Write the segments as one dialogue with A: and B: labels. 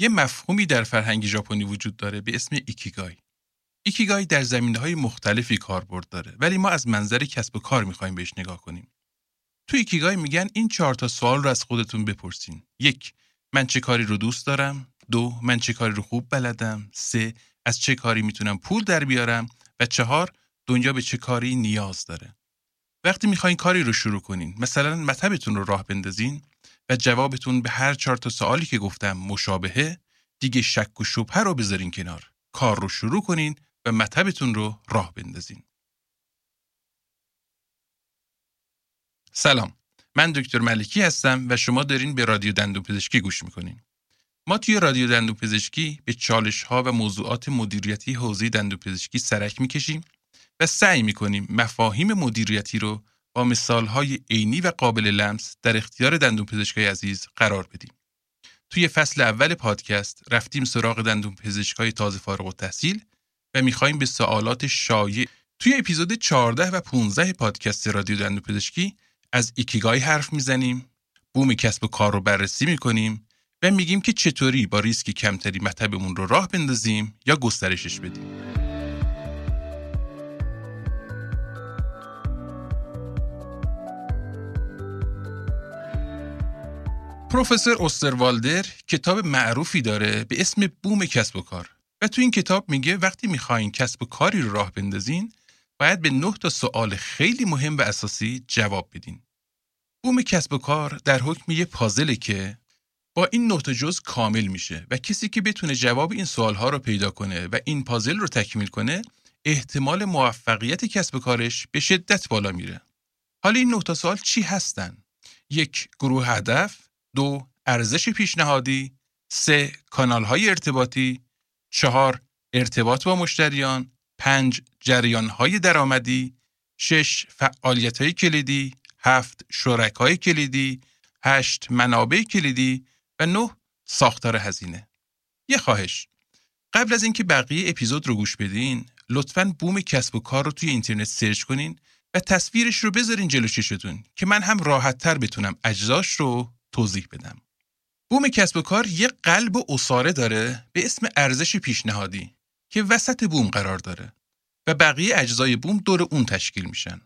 A: یه مفهومی در فرهنگ ژاپنی وجود داره به اسم ایکیگای. ایکیگای در زمینه های مختلفی کاربرد داره ولی ما از منظر کسب و کار می‌خوایم بهش نگاه کنیم. تو ایکیگای میگن این چهار تا سوال رو از خودتون بپرسین. یک، من چه کاری رو دوست دارم؟ دو، من چه کاری رو خوب بلدم؟ سه، از چه کاری می‌تونم پول در بیارم؟ و چهار، دنیا به چه کاری نیاز داره؟ وقتی می‌خواین کاری رو شروع کنین، مثلا مطبتون رو راه بندازین و جوابتون به هر چهار تا سوالی که گفتم مشابهه، دیگه شک و شبهه رو بذارین کنار. کار رو شروع کنین و مطبتون رو راه بندازین. سلام من دکتر ملکی هستم و شما دارین به رادیو دندون پزشکی گوش می‌کنین. ما توی رادیو دندون پزشکی به چالش ها و موضوعات مدیریتی حوزه دندون پزشکی سرک می‌کشیم و سعی می‌کنیم مفاهیم مدیریتی رو با مثال های عینی و قابل لمس در اختیار دندون پزشکای عزیز قرار بدیم. توی فصل اول پادکست رفتیم سراغ دندون پزشکای تازه فارغ و تحصیل و می‌خوایم به سوالات شایع توی اپیزود 14 و 15 پادکست رادیو دندون پزشکی از ایکیگای حرف می‌زنیم، بوم کسب و کار رو بررسی می‌کنیم و میگیم که چطوری با ریسک کمتری مطبمون رو راه بندازیم یا گسترشش بدیم. پروفسور اوستروالدر کتاب معروفی داره به اسم بوم کسب و کار و تو این کتاب میگه وقتی می‌خواین کسب و کاری رو راه بندازین باید به نه تا سوال خیلی مهم و اساسی جواب بدین. بوم کسب و کار در حکم یه پازله که با این نه تا جز کامل میشه و کسی که بتونه جواب این سوالها رو پیدا کنه و این پازل رو تکمیل کنه احتمال موفقیت کسب کارش به شدت بالا میره. حالا این نه تا سوال چی هستن؟ یک گروه هدف، دو ارزش پیشنهادی، سه کانال های ارتباطی، چهار ارتباط با مشتریان، پنج جریان های درآمدی، شش فعالیت های کلیدی، هفت شرکای کلیدی، هشت منابع کلیدی. و نه ساختار هزینه. یه خواهش. قبل از اینکه بقیه اپیزود رو گوش بدین لطفا بوم کسب و کار رو توی اینترنت سرچ کنین و تصویرش رو بذارین جلو چشتون که من هم راحت تر بتونم اجزاش رو توضیح بدم. بوم کسب و کار یه قلب و اصاره داره به اسم ارزش پیشنهادی که وسط بوم قرار داره و بقیه اجزای بوم دور اون تشکیل میشن.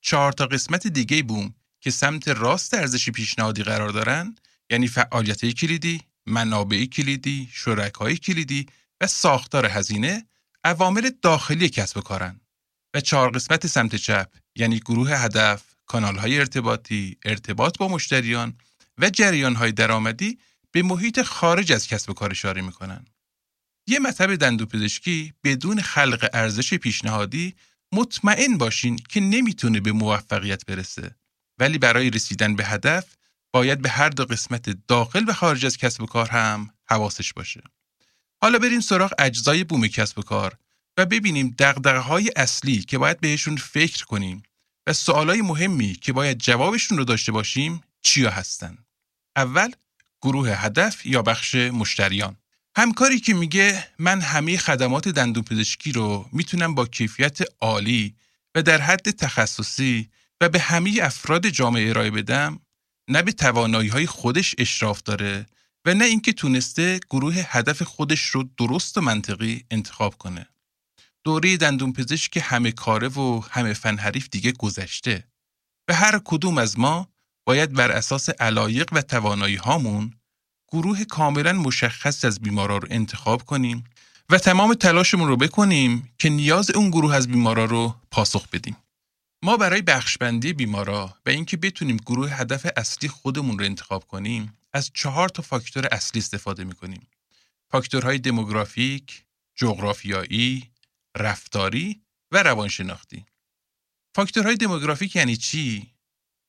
A: چهار تا قسمت دیگه بوم که سمت راست ارزش پیشنهادی قرار دارن یعنی فعالیت کلیدی، منابع کلیدی، شرکای کلیدی و ساختار هزینه عوامل داخلی کسب و کارن و چهار قسمت سمت چپ یعنی گروه هدف، کانال های ارتباطی، ارتباط با مشتریان و جریان های درآمدی به محیط خارج از کسب و کار اشاره می‌کنن. یه مطب دندوپزشکی بدون خلق ارزش پیشنهادی مطمئن باشین که نمی‌تونه به موفقیت برسه ولی برای رسیدن به هدف باید به هر دو قسمت داخل و خارج از کسب و کار هم حواسش باشه. حالا بریم سراغ اجزای بوم کسب و کار و ببینیم دقدقه های اصلی که باید بهشون فکر کنیم و سوالای مهمی که باید جوابشون رو داشته باشیم چیا هستن. اول گروه هدف یا بخش مشتریان. همکاری که میگه من همه خدمات دندون پزشکی رو می‌تونم با کیفیت عالی و در حد تخصصی و به همه افراد جامعه ارائه بدم نه به توانایی های خودش اشراف داره و نه اینکه تونسته گروه هدف خودش رو درست و منطقی انتخاب کنه. دوره دندون پزشک همه کاره و همه فن حریف دیگه گذشته و هر کدوم از ما باید بر اساس علایق و توانایی هامون گروه کاملا مشخص از بیمارا رو انتخاب کنیم و تمام تلاشمون رو بکنیم که نیاز اون گروه از بیمارا رو پاسخ بدیم. ما برای بخشبندی بیمارا و اینکه بتونیم گروه هدف اصلی خودمون رو انتخاب کنیم از چهار تا فاکتور اصلی استفاده می‌کنیم. فاکتورهای دموگرافیک، جغرافیایی، رفتاری و روانشناختی. فاکتورهای دموگرافیک یعنی چی؟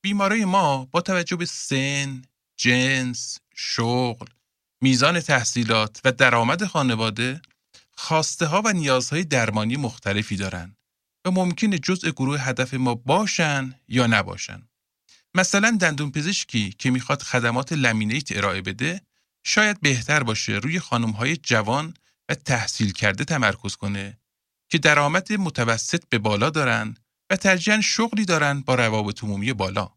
A: بیمارای ما با توجه به سن، جنس، شغل، میزان تحصیلات و درآمد خانواده خواسته ها و نیازهای درمانی مختلفی دارند و ممکنه جزء گروه هدف ما باشن یا نباشن. مثلا دندون پزشکی که می‌خواد خدمات لمینیت ارائه بده شاید بهتر باشه روی خانم های جوان و تحصیل کرده تمرکز کنه که درآمد متوسط به بالا دارن و ترجیحاً شغلی دارن با روابط عمومی بالا.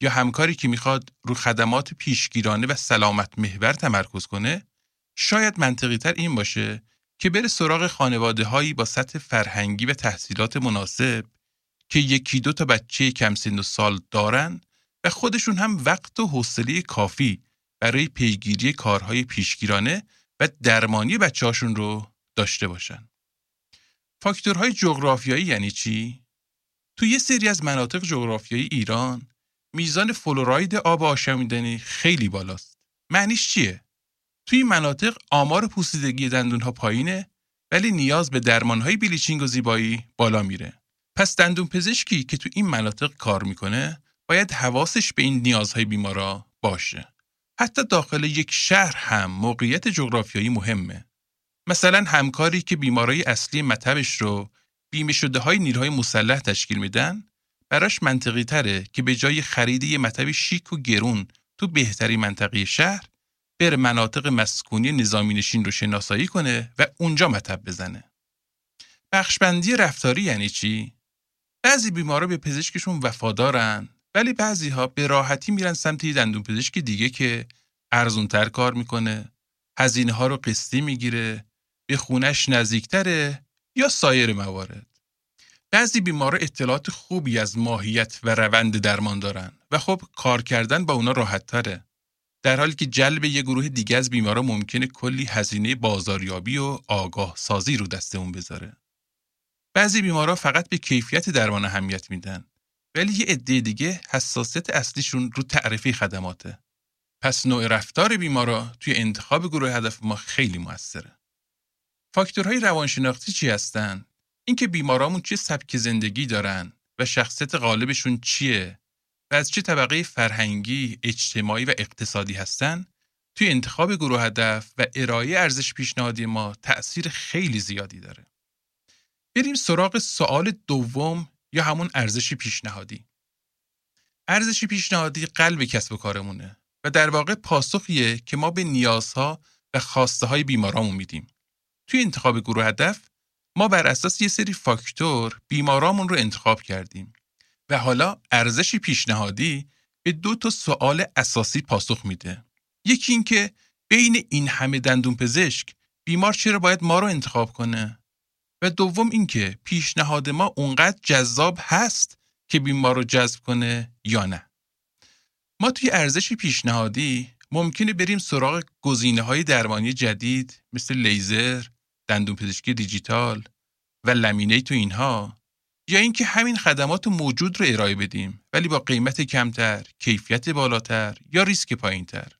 A: یا همکاری که می‌خواد رو خدمات پیشگیرانه و سلامت محور تمرکز کنه شاید منطقی تر این باشه که بره سراغ خانواده هایی با سطح فرهنگی و تحصیلات مناسب که یکی دو تا بچه کم سن و سال دارن و خودشون هم وقت و حوصله کافی برای پیگیری کارهای پیشگیرانه و درمانی بچه هاشون رو داشته باشن. فاکتورهای جغرافیایی یعنی چی؟ تو یه سری از مناطق جغرافیایی ایران میزان فلوراید آب آشامیدنی خیلی بالاست. معنیش چیه؟ توی این مناطق آمار پوسیدگی دندون ها پایینه ولی نیاز به درمان های بلیچینگ و زیبایی بالا میره. پس دندون پزشکی که تو این مناطق کار می‌کنه باید حواسش به این نیازهای بیمارا باشه. حتی داخل یک شهر هم موقعیت جغرافیایی مهمه. مثلا همکاری که بیمارای اصلی مطبش رو بیمه شده های نیروهای مسلح تشکیل میدن براش منطقی تره که به جای خرید یه مطب شیک و گرون تو بهتری منطقه شهر بره مناطق مسکونی نظامی نشین رو شناسایی کنه و اونجا مطب بزنه. بخشبندی رفتاری یعنی چی؟ بعضی بیمارا به پزشکشون وفادارن ولی بعضی ها به راحتی میرن سمت یه دندون پزشک دیگه که ارزونتر کار می‌کنه، هزینه ها رو قسطی می‌گیره، به خونش نزدیکتره یا سایر موارد. بعضی بیمارا اطلاعات خوبی از ماهیت و روند درمان دارن و خب کار کردن با اونا راحت تره. در حالی که جلب یه گروه دیگه از بیمارا ممکنه کلی هزینه بازاریابی و آگاه سازی رو دستمون بذاره. بعضی بیمارا فقط به کیفیت درمان اهمیت میدن ولی یه عده دیگه حساسیت اصلیشون رو تعرفی خدماته. پس نوع رفتار بیمارا توی انتخاب گروه هدف ما خیلی موثره. فاکتورهای روانشناختی چی هستن؟ اینکه بیمارامون چه سبک زندگی دارن و شخصیت غالبشون چیه و از چه طبقه فرهنگی، اجتماعی و اقتصادی هستن توی انتخاب گروه هدف و ارائه ارزش پیشنهادی ما تأثیر خیلی زیادی داره. بریم سراغ سوال دوم یا همون ارزش پیشنهادی. ارزش پیشنهادی قلب کسب و کارمونه و در واقع پاسخیه که ما به نیازها و خواسته های بیمارامون میدیم. توی انتخاب گروه هدف ما بر اساس یه سری فاکتور بیمارامون رو انتخاب کردیم و حالا ارزش پیشنهادی به دو تا سوال اساسی پاسخ میده. یکی اینکه بین این همه دندون پزشک بیمار چرا باید ما رو انتخاب کنه؟ و دوم اینکه پیشنهاد ما اونقدر جذاب هست که بیمار رو جذب کنه یا نه. ما توی ارزش پیشنهادی ممکنه بریم سراغ گزینه های درمانی جدید مثل لیزر، دندون پزشکی دیجیتال و لمینه تو اینها یا اینکه همین خدمات موجود رو ارائه بدیم ولی با قیمت کمتر، کیفیت بالاتر یا ریسک پایینتر.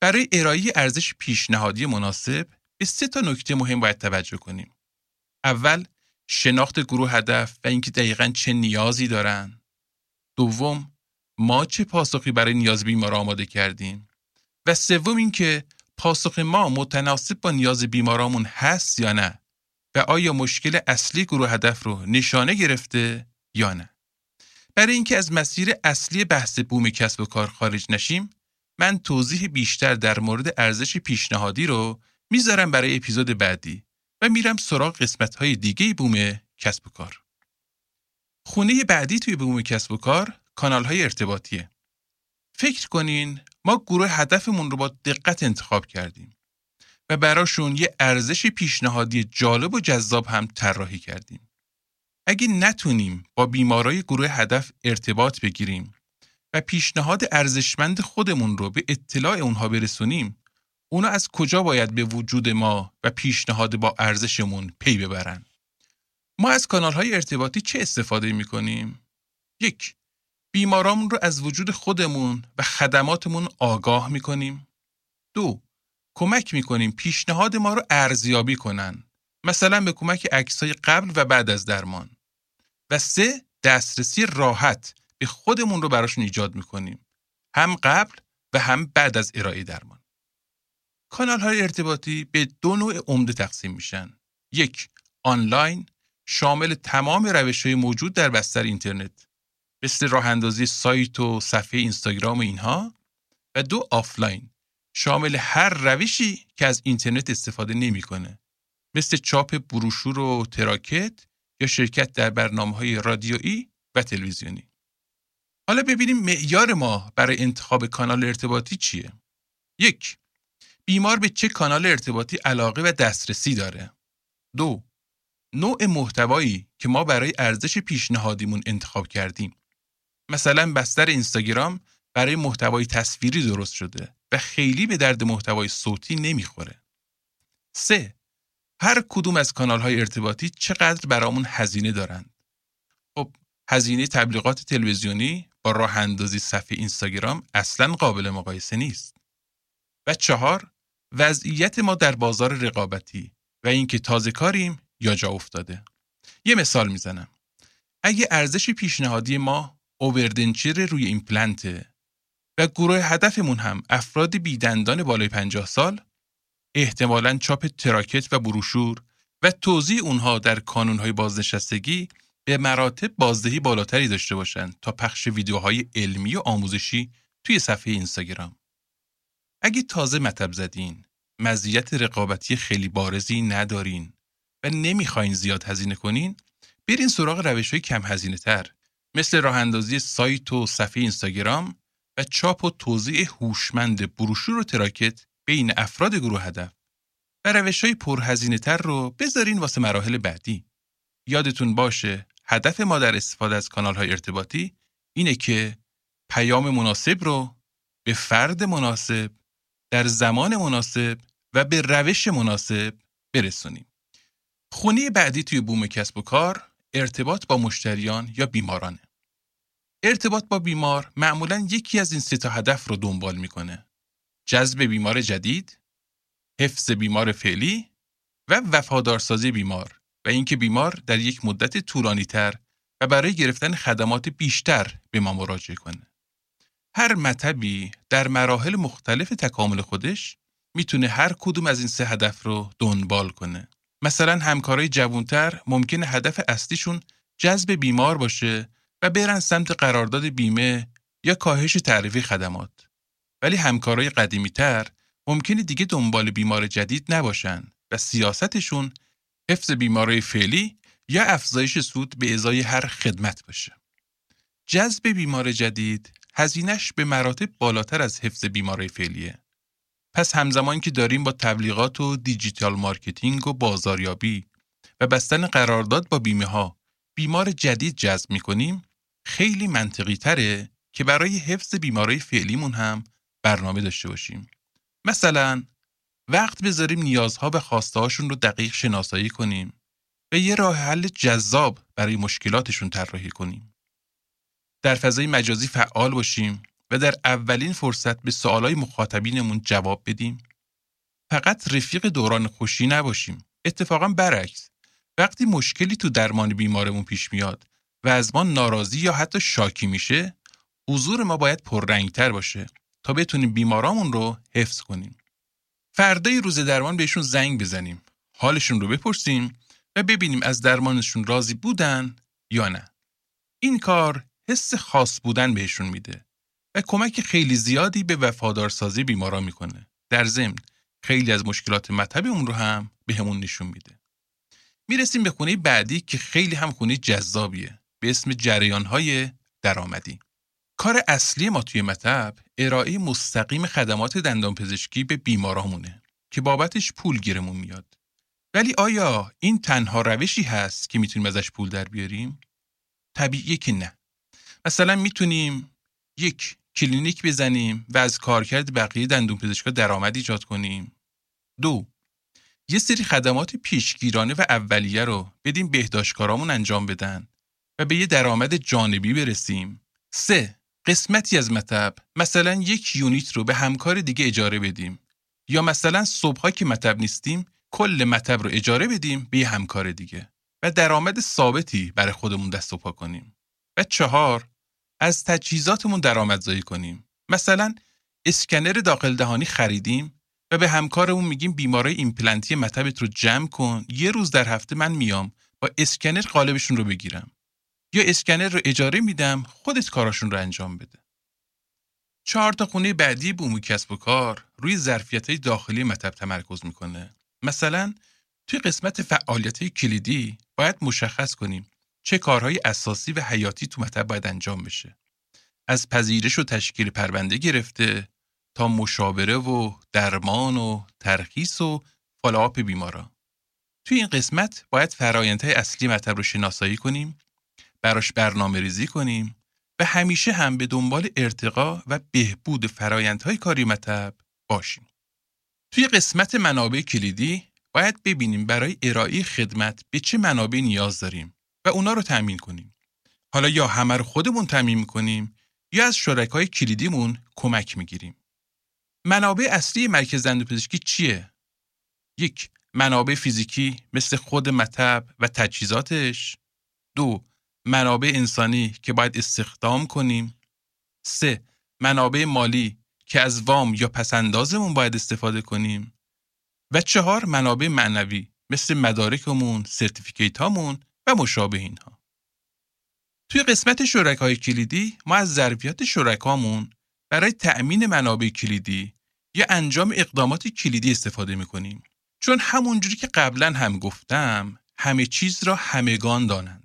A: برای ارائه ارزش پیشنهادی مناسب به سه تا نکته مهم باید توجه کنیم. اول شناخت گروه هدف و اینکه دقیقا چه نیازی دارن. دوم ما چه پاسخی برای نیاز بیمار آماده کردیم و سوم اینکه پاسخ ما متناسب با نیاز بیمارامون هست یا نه؟ و آیا مشکل اصلی گروه هدف رو نشانه گرفته یا نه؟ برای اینکه از مسیر اصلی بحث بوم کسب و کار خارج نشیم من توضیح بیشتر در مورد ارزش پیشنهادی رو می‌ذارم برای اپیزود بعدی و میرم سراغ قسمت های دیگه بوم کسب و کار. خونه بعدی توی بوم کسب و کار کانال های ارتباطیه. فکر کنین ما گروه هدفمون رو با دقت انتخاب کردیم و براشون یه ارزش پیشنهادی جالب و جذاب هم طراحی کردیم. اگه نتونیم با بیمارای گروه هدف ارتباط بگیریم و پیشنهاد ارزشمند خودمون رو به اطلاع اونها برسونیم، اونا از کجا باید به وجود ما و پیشنهاد با ارزشمون پی ببرن؟ ما از کانال های ارتباطی چه استفاده می کنیم؟ یک، بیمارامون رو از وجود خودمون و خدماتمون آگاه می کنیم. دو، کمک می کنیم پیشنهاد ما رو ارزیابی کنن. مثلا به کمک عکسای قبل و بعد از درمان. و سه، دسترسی راحت به خودمون رو براشون ایجاد می کنیم. هم قبل و هم بعد از ارائه درمان. کانال های ارتباطی به دو نوع عمده تقسیم میشن. یک، آنلاین شامل تمام روش های موجود در بستر اینترنت مثل راه اندازی سایت و صفحه اینستاگرام و اینها و دو آفلاین شامل هر روشی که از اینترنت استفاده نمی‌کنه مثل چاپ بروشور و تراکت یا شرکت در برنامه های رادیویی و تلویزیونی. حالا ببینیم معیار ما برای انتخاب کانال ارتباطی چیه؟ یک بیمار به چه کانال ارتباطی علاقه و دسترسی داره دو نوع محتوایی که ما برای ارزش پیشنهادیمون انتخاب کردیم مثلا بستر اینستاگرام برای محتوای تصویری درست شده و خیلی به درد محتوای صوتی نمی‌خوره. 3. هر کدوم از کانال های ارتباطی چقدر برامون هزینه دارند. خب هزینه تبلیغات تلویزیونی با راه اندازی صفحه اینستاگرام اصلا قابل مقایسه نیست. و چهار وضعیت ما در بازار رقابتی و اینکه تازه کاریم یا جا افتاده. یه مثال می‌زنم. اگه ارزش پیشنهادی ما اووردنچر روی ایمپلنته و گروه هدفمون هم افراد بیدندان بالای 50 سال احتمالا چاپ تراکت و بروشور و توضیح اونها در کانونهای بازنشستگی به مراتب بازدهی بالاتری داشته باشند تا پخش ویدیوهای علمی و آموزشی توی صفحه اینستاگرام. اگه تازه مطب زدین، مزیت رقابتی خیلی بارزی ندارین و نمی‌خواین زیاد هزینه کنین، برین سراغ روش های کم هزینه تر مثل راه اندازی سایت و صفحه اینستاگرام و چاپ و توضیح هوشمند بروشور و تراکت بین افراد گروه هدف و روش های پرهزینه تر رو بذارین واسه مراحل بعدی. یادتون باشه هدف ما در استفاده از کانال های ارتباطی اینه که پیام مناسب رو به فرد مناسب در زمان مناسب و به روش مناسب برسونیم. خونی بعدی توی بوم کسب و کار ارتباط با مشتریان یا بیمارانه. ارتباط با بیمار معمولا یکی از این سه تا هدف رو دنبال می‌کنه. جذب بیمار جدید، حفظ بیمار فعلی و وفادارسازی بیمار و اینکه بیمار در یک مدت طولانی تر و برای گرفتن خدمات بیشتر به ما مراجعه کنه. هر مطبی در مراحل مختلف تکامل خودش می‌تونه هر کدوم از این سه هدف رو دنبال کنه. مثلا همکارای جوانتر ممکنه هدف اصلیشون جذب بیمار باشه و برن سمت قرارداد بیمه یا کاهش تعرفه‌ی خدمات. ولی همکارای قدیمی تر ممکنه دیگه دنبال بیمار جدید نباشن و سیاستشون حفظ بیمارای فعلی یا افزایش سود به ازای هر خدمت باشه. جذب بیمار جدید هزینش به مراتب بالاتر از حفظ بیمارای فعلیه. پس همزمان که داریم با تبلیغات و digital marketing و بازاریابی و بستن قرارداد با بیمه ها بیمار جدید جذب می کنیم خیلی منطقی تره که برای حفظ بیماری فعلیمون هم برنامه داشته باشیم. مثلا وقت بذاریم نیازها و خواسته هاشون رو دقیق شناسایی کنیم و یه راه حل جذاب برای مشکلاتشون طراحی کنیم. در فضای مجازی فعال باشیم و در اولین فرصت به سوالای مخاطبینمون جواب بدیم. فقط رفیق دوران خوشی نباشیم. اتفاقا برعکس. وقتی مشکلی تو درمان بیمارمون پیش میاد و از ما ناراضی یا حتی شاکی میشه حضور ما باید پررنگتر باشه تا بتونیم بیمارامون رو حفظ کنیم. فردای روز درمان بهشون زنگ بزنیم. حالشون رو بپرسیم و ببینیم از درمانشون راضی بودن یا نه. این کار حس خاص بودن بهشون میده و کمک خیلی زیادی به وفادارسازی بیمارا می‌کنه. در ضمن خیلی از مشکلات مطب اون رو هم بهمون نشون میده. می‌رسیم به خونه بعدی که خیلی هم خونه جذابیه. به اسم جریانهای درآمدی. کار اصلی ما توی مطب ارائه مستقیم خدمات دندانپزشکی به بیمارامونه که بابتش پول گیرمون میاد. ولی آیا این تنها روشی هست که می‌تونیم ازش پول در بیاریم؟ طبیعیه که نه. مثلا می‌تونیم یک کلینیک بزنیم و از کارکرد بقیه دندون درآمد ایجاد کنیم. دو یه سری خدمات پیشگیرانه و اولیه رو بدیم بهداشتکارامون انجام بدن و به یه درآمد جانبی برسیم. سه قسمتی از مطب مثلا یک یونیت رو به همکار دیگه اجاره بدیم یا مثلا صبحها که مطب نیستیم کل مطب رو اجاره بدیم به یه همکار دیگه و درآمد ثابتی برای خودمون دست و پا کنیم. و چهار از تجهیزاتمون درآمدزایی کنیم. مثلا اسکنر داخل دهانی خریدیم و به همکارمون میگیم بیمارای ایمپلنتی مطبت رو جمع کن یه روز در هفته من میام با اسکنر قالبشون رو بگیرم یا اسکنر رو اجاره میدم خودت کاراشون رو انجام بده. چهار تا خونه بعدی بوم کسب و کار روی ظرفیت داخلی مطب تمرکز می‌کنه. مثلا توی قسمت فعالیت کلیدی باید مشخص کنیم چه کارهای اساسی و حیاتی تو مطب باید انجام بشه. از پذیرش و تشکیل پرونده گرفته تا مشاوره و درمان و ترخیص و follow-up بیمارا. توی این قسمت باید فرایندهای اصلی مطب رو شناسایی کنیم، براش برنامه ریزی کنیم و همیشه هم به دنبال ارتقا و بهبود فرایندهای کاری مطب باشیم. توی قسمت منابع کلیدی باید ببینیم برای ارائه خدمت به چه منابع نیاز داریم و اونا رو تأمین کنیم. حالا یا همه رو خودمون تأمین کنیم یا از شرکای کلیدیمون کمک می‌گیریم. منابع اصلی مرکز دندوپزشکی چیه؟ یک منابع فیزیکی مثل خود مطب و تجهیزاتش دو منابع انسانی که باید استخدام کنیم سه منابع مالی که از وام یا پسندازمون باید استفاده کنیم و چهار منابع معنوی مثل مدارکمون، سرتیفیکیت هامون و مشابه اینها. توی قسمت شرکای کلیدی ما از ظرفیت شرکامون برای تأمین منابع کلیدی یا انجام اقدامات کلیدی استفاده می‌کنیم. چون همونجوری که قبلا هم گفتم همه چیز را همگان دانند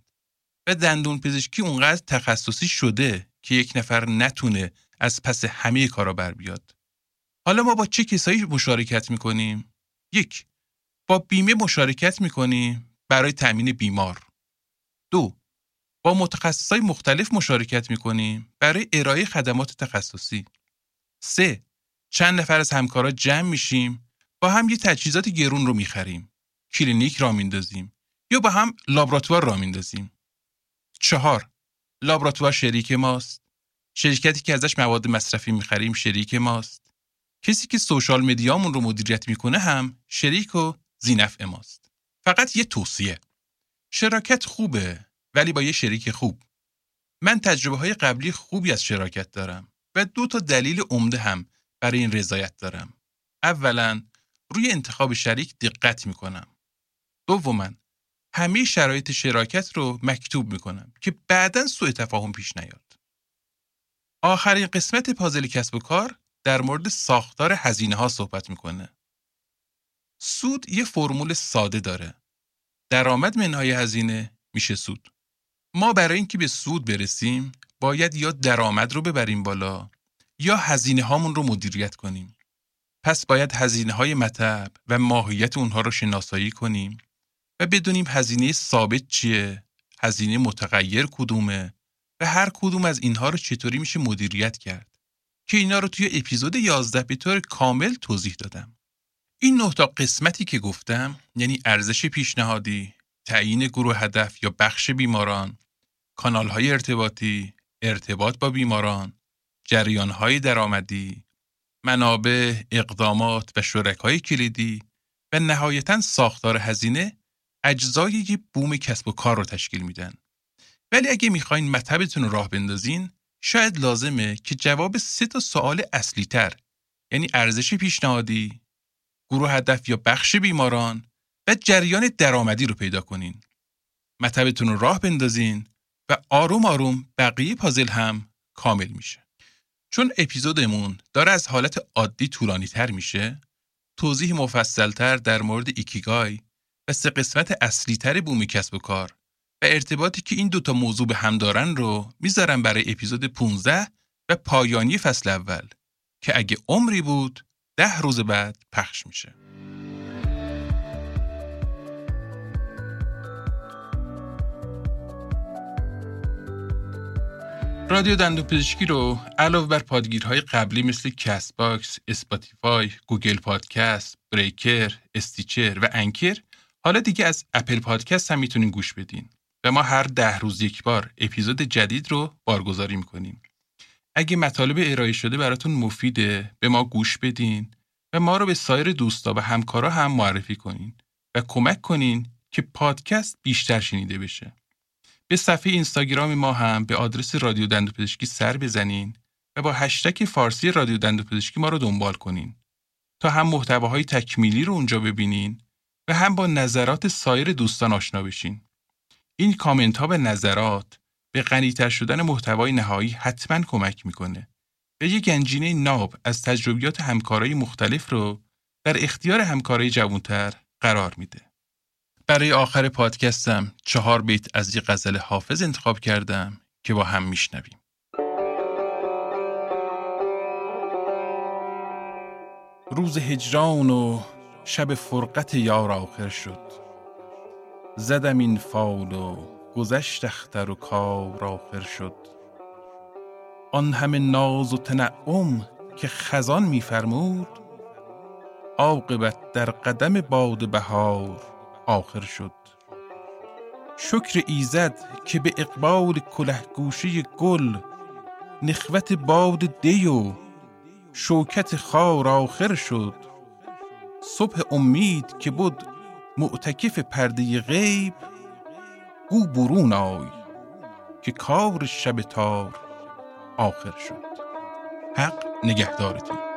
A: و دندون پزشکی اونقدر تخصصی شده که یک نفر نتونه از پس همه کارا بر بیاد. حالا ما با چه کسایی مشارکت می‌کنیم؟ یک با بیمه مشارکت می‌کنیم برای تأمین بیمار. دو با متخصصای مختلف مشارکت می‌کنیم برای ارائه خدمات تخصصی. سه چند نفر از همکارا جمع میشیم با هم یه تجهیزات گرون رو می‌خریم. کلینیک را میندازیم یا با هم لابراتوار را میندازیم. چهار لابراتوار شریک ماست. شرکتی که ازش مواد مصرفی می‌خریم شریک ماست. کسی که سوشال مدیامون رو مدیریت می‌کنه هم شریک و زینف ماست. فقط یه توصیه. شراکت خوبه ولی با یه شریک خوب. من تجربه های قبلی خوبی از شراکت دارم و دو تا دلیل عمده هم برای این رضایت دارم. اولا روی انتخاب شریک دقت می‌کنم. دوما همه شرایط شراکت رو مکتوب می‌کنم که بعدا سوء تفاهم پیش نیاد. آخرین قسمت پازل کسب و کار در مورد ساختار هزینه ها صحبت می‌کنه. سود یه فرمول ساده داره. درآمد منهای هزینه میشه سود. ما برای اینکه به سود برسیم باید یا درآمد رو ببریم بالا یا هزینه هامون رو مدیریت کنیم. پس باید هزینه های مطب و ماهیت اونها رو شناسایی کنیم و بدونیم هزینه ثابت چیه، هزینه متغیر کدومه و هر کدوم از اینها رو چطوری میشه مدیریت کرد که اینا رو توی اپیزود 11 به طور کامل توضیح دادم. این نه تا قسمتی که گفتم یعنی ارزش پیشنهادی، تعیین گروه هدف یا بخش بیماران، کانال های ارتباطی، ارتباط با بیماران، جریان های درآمدی، منابع، اقدامات و شرکای کلیدی و نهایتا ساختار هزینه اجزای یه بوم کسب و کار رو تشکیل میدن. ولی اگه می‌خواین مطبتون رو راه بندازین شاید لازمه که جواب سه تا سوال اصلی تر یعنی ارزش پیشنهادی، گروه هدف یا بخش بیماران و جریان درآمدی رو پیدا کنین. مطبتون رو راه بندازین و آروم آروم بقیه پازل هم کامل میشه. چون اپیزودمون داره از حالت عادی طولانی تر میشه توضیح مفصلتر در مورد ایکیگای و سه قسمت اصلی تر بومی کسب و کار و ارتباطی که این دوتا موضوع به هم دارن رو می‌ذارم برای اپیزود 15 و پایانی فصل اول که اگه عمری بود ده روز بعد پخش میشه. رادیو دندون پزشکی رو علاوه بر پادگیرهای قبلی مثل Castbox، اسپاتیفای، گوگل پادکست، Breaker، Stitcher و Anchor حالا دیگه از اپل پادکست هم می‌تونین گوش بدین و ما هر ده روز یک بار اپیزود جدید رو بارگذاری می‌کنیم. اگه مطالب ارائه شده براتون مفیده به ما گوش بدین و ما رو به سایر دوستا و همکارا هم معرفی کنین و کمک کنین که پادکست بیشتر شنیده بشه. به صفحه اینستاگرام ما هم به آدرس رادیو دندوپزشکی سر بزنین و با هشتک فارسی رادیو دندوپزشکی ما رو دنبال کنین تا هم محتواهای تکمیلی رو اونجا ببینین و هم با نظرات سایر دوستان آشنا بشین. این کامنت ها به نظرات به غنیتر شدن محتوای نهایی حتما کمک می‌کنه و یک گنجینه ناب از تجربیات همکارای مختلف رو در اختیار همکارای جوانتر قرار میده. برای آخر پادکستم چهار بیت از یک غزل حافظ انتخاب کردم که با هم میشنویم. روز هجران و شب فرقت یار آخر شد. زدم این فال و گذشت اختر و کار آخر شد. آن همه ناز و تنعم که خزان میفرمود عاقبت در قدم باد بهار آخر شد. شکر ایزد که به اقبال کلهگوشه گل نخوت باد دی و شوکت خار آخر شد. صبح امید که بود معتکف پرده غیب گو برون آی که کار شب تار آخر شد. حق نگهدارتون.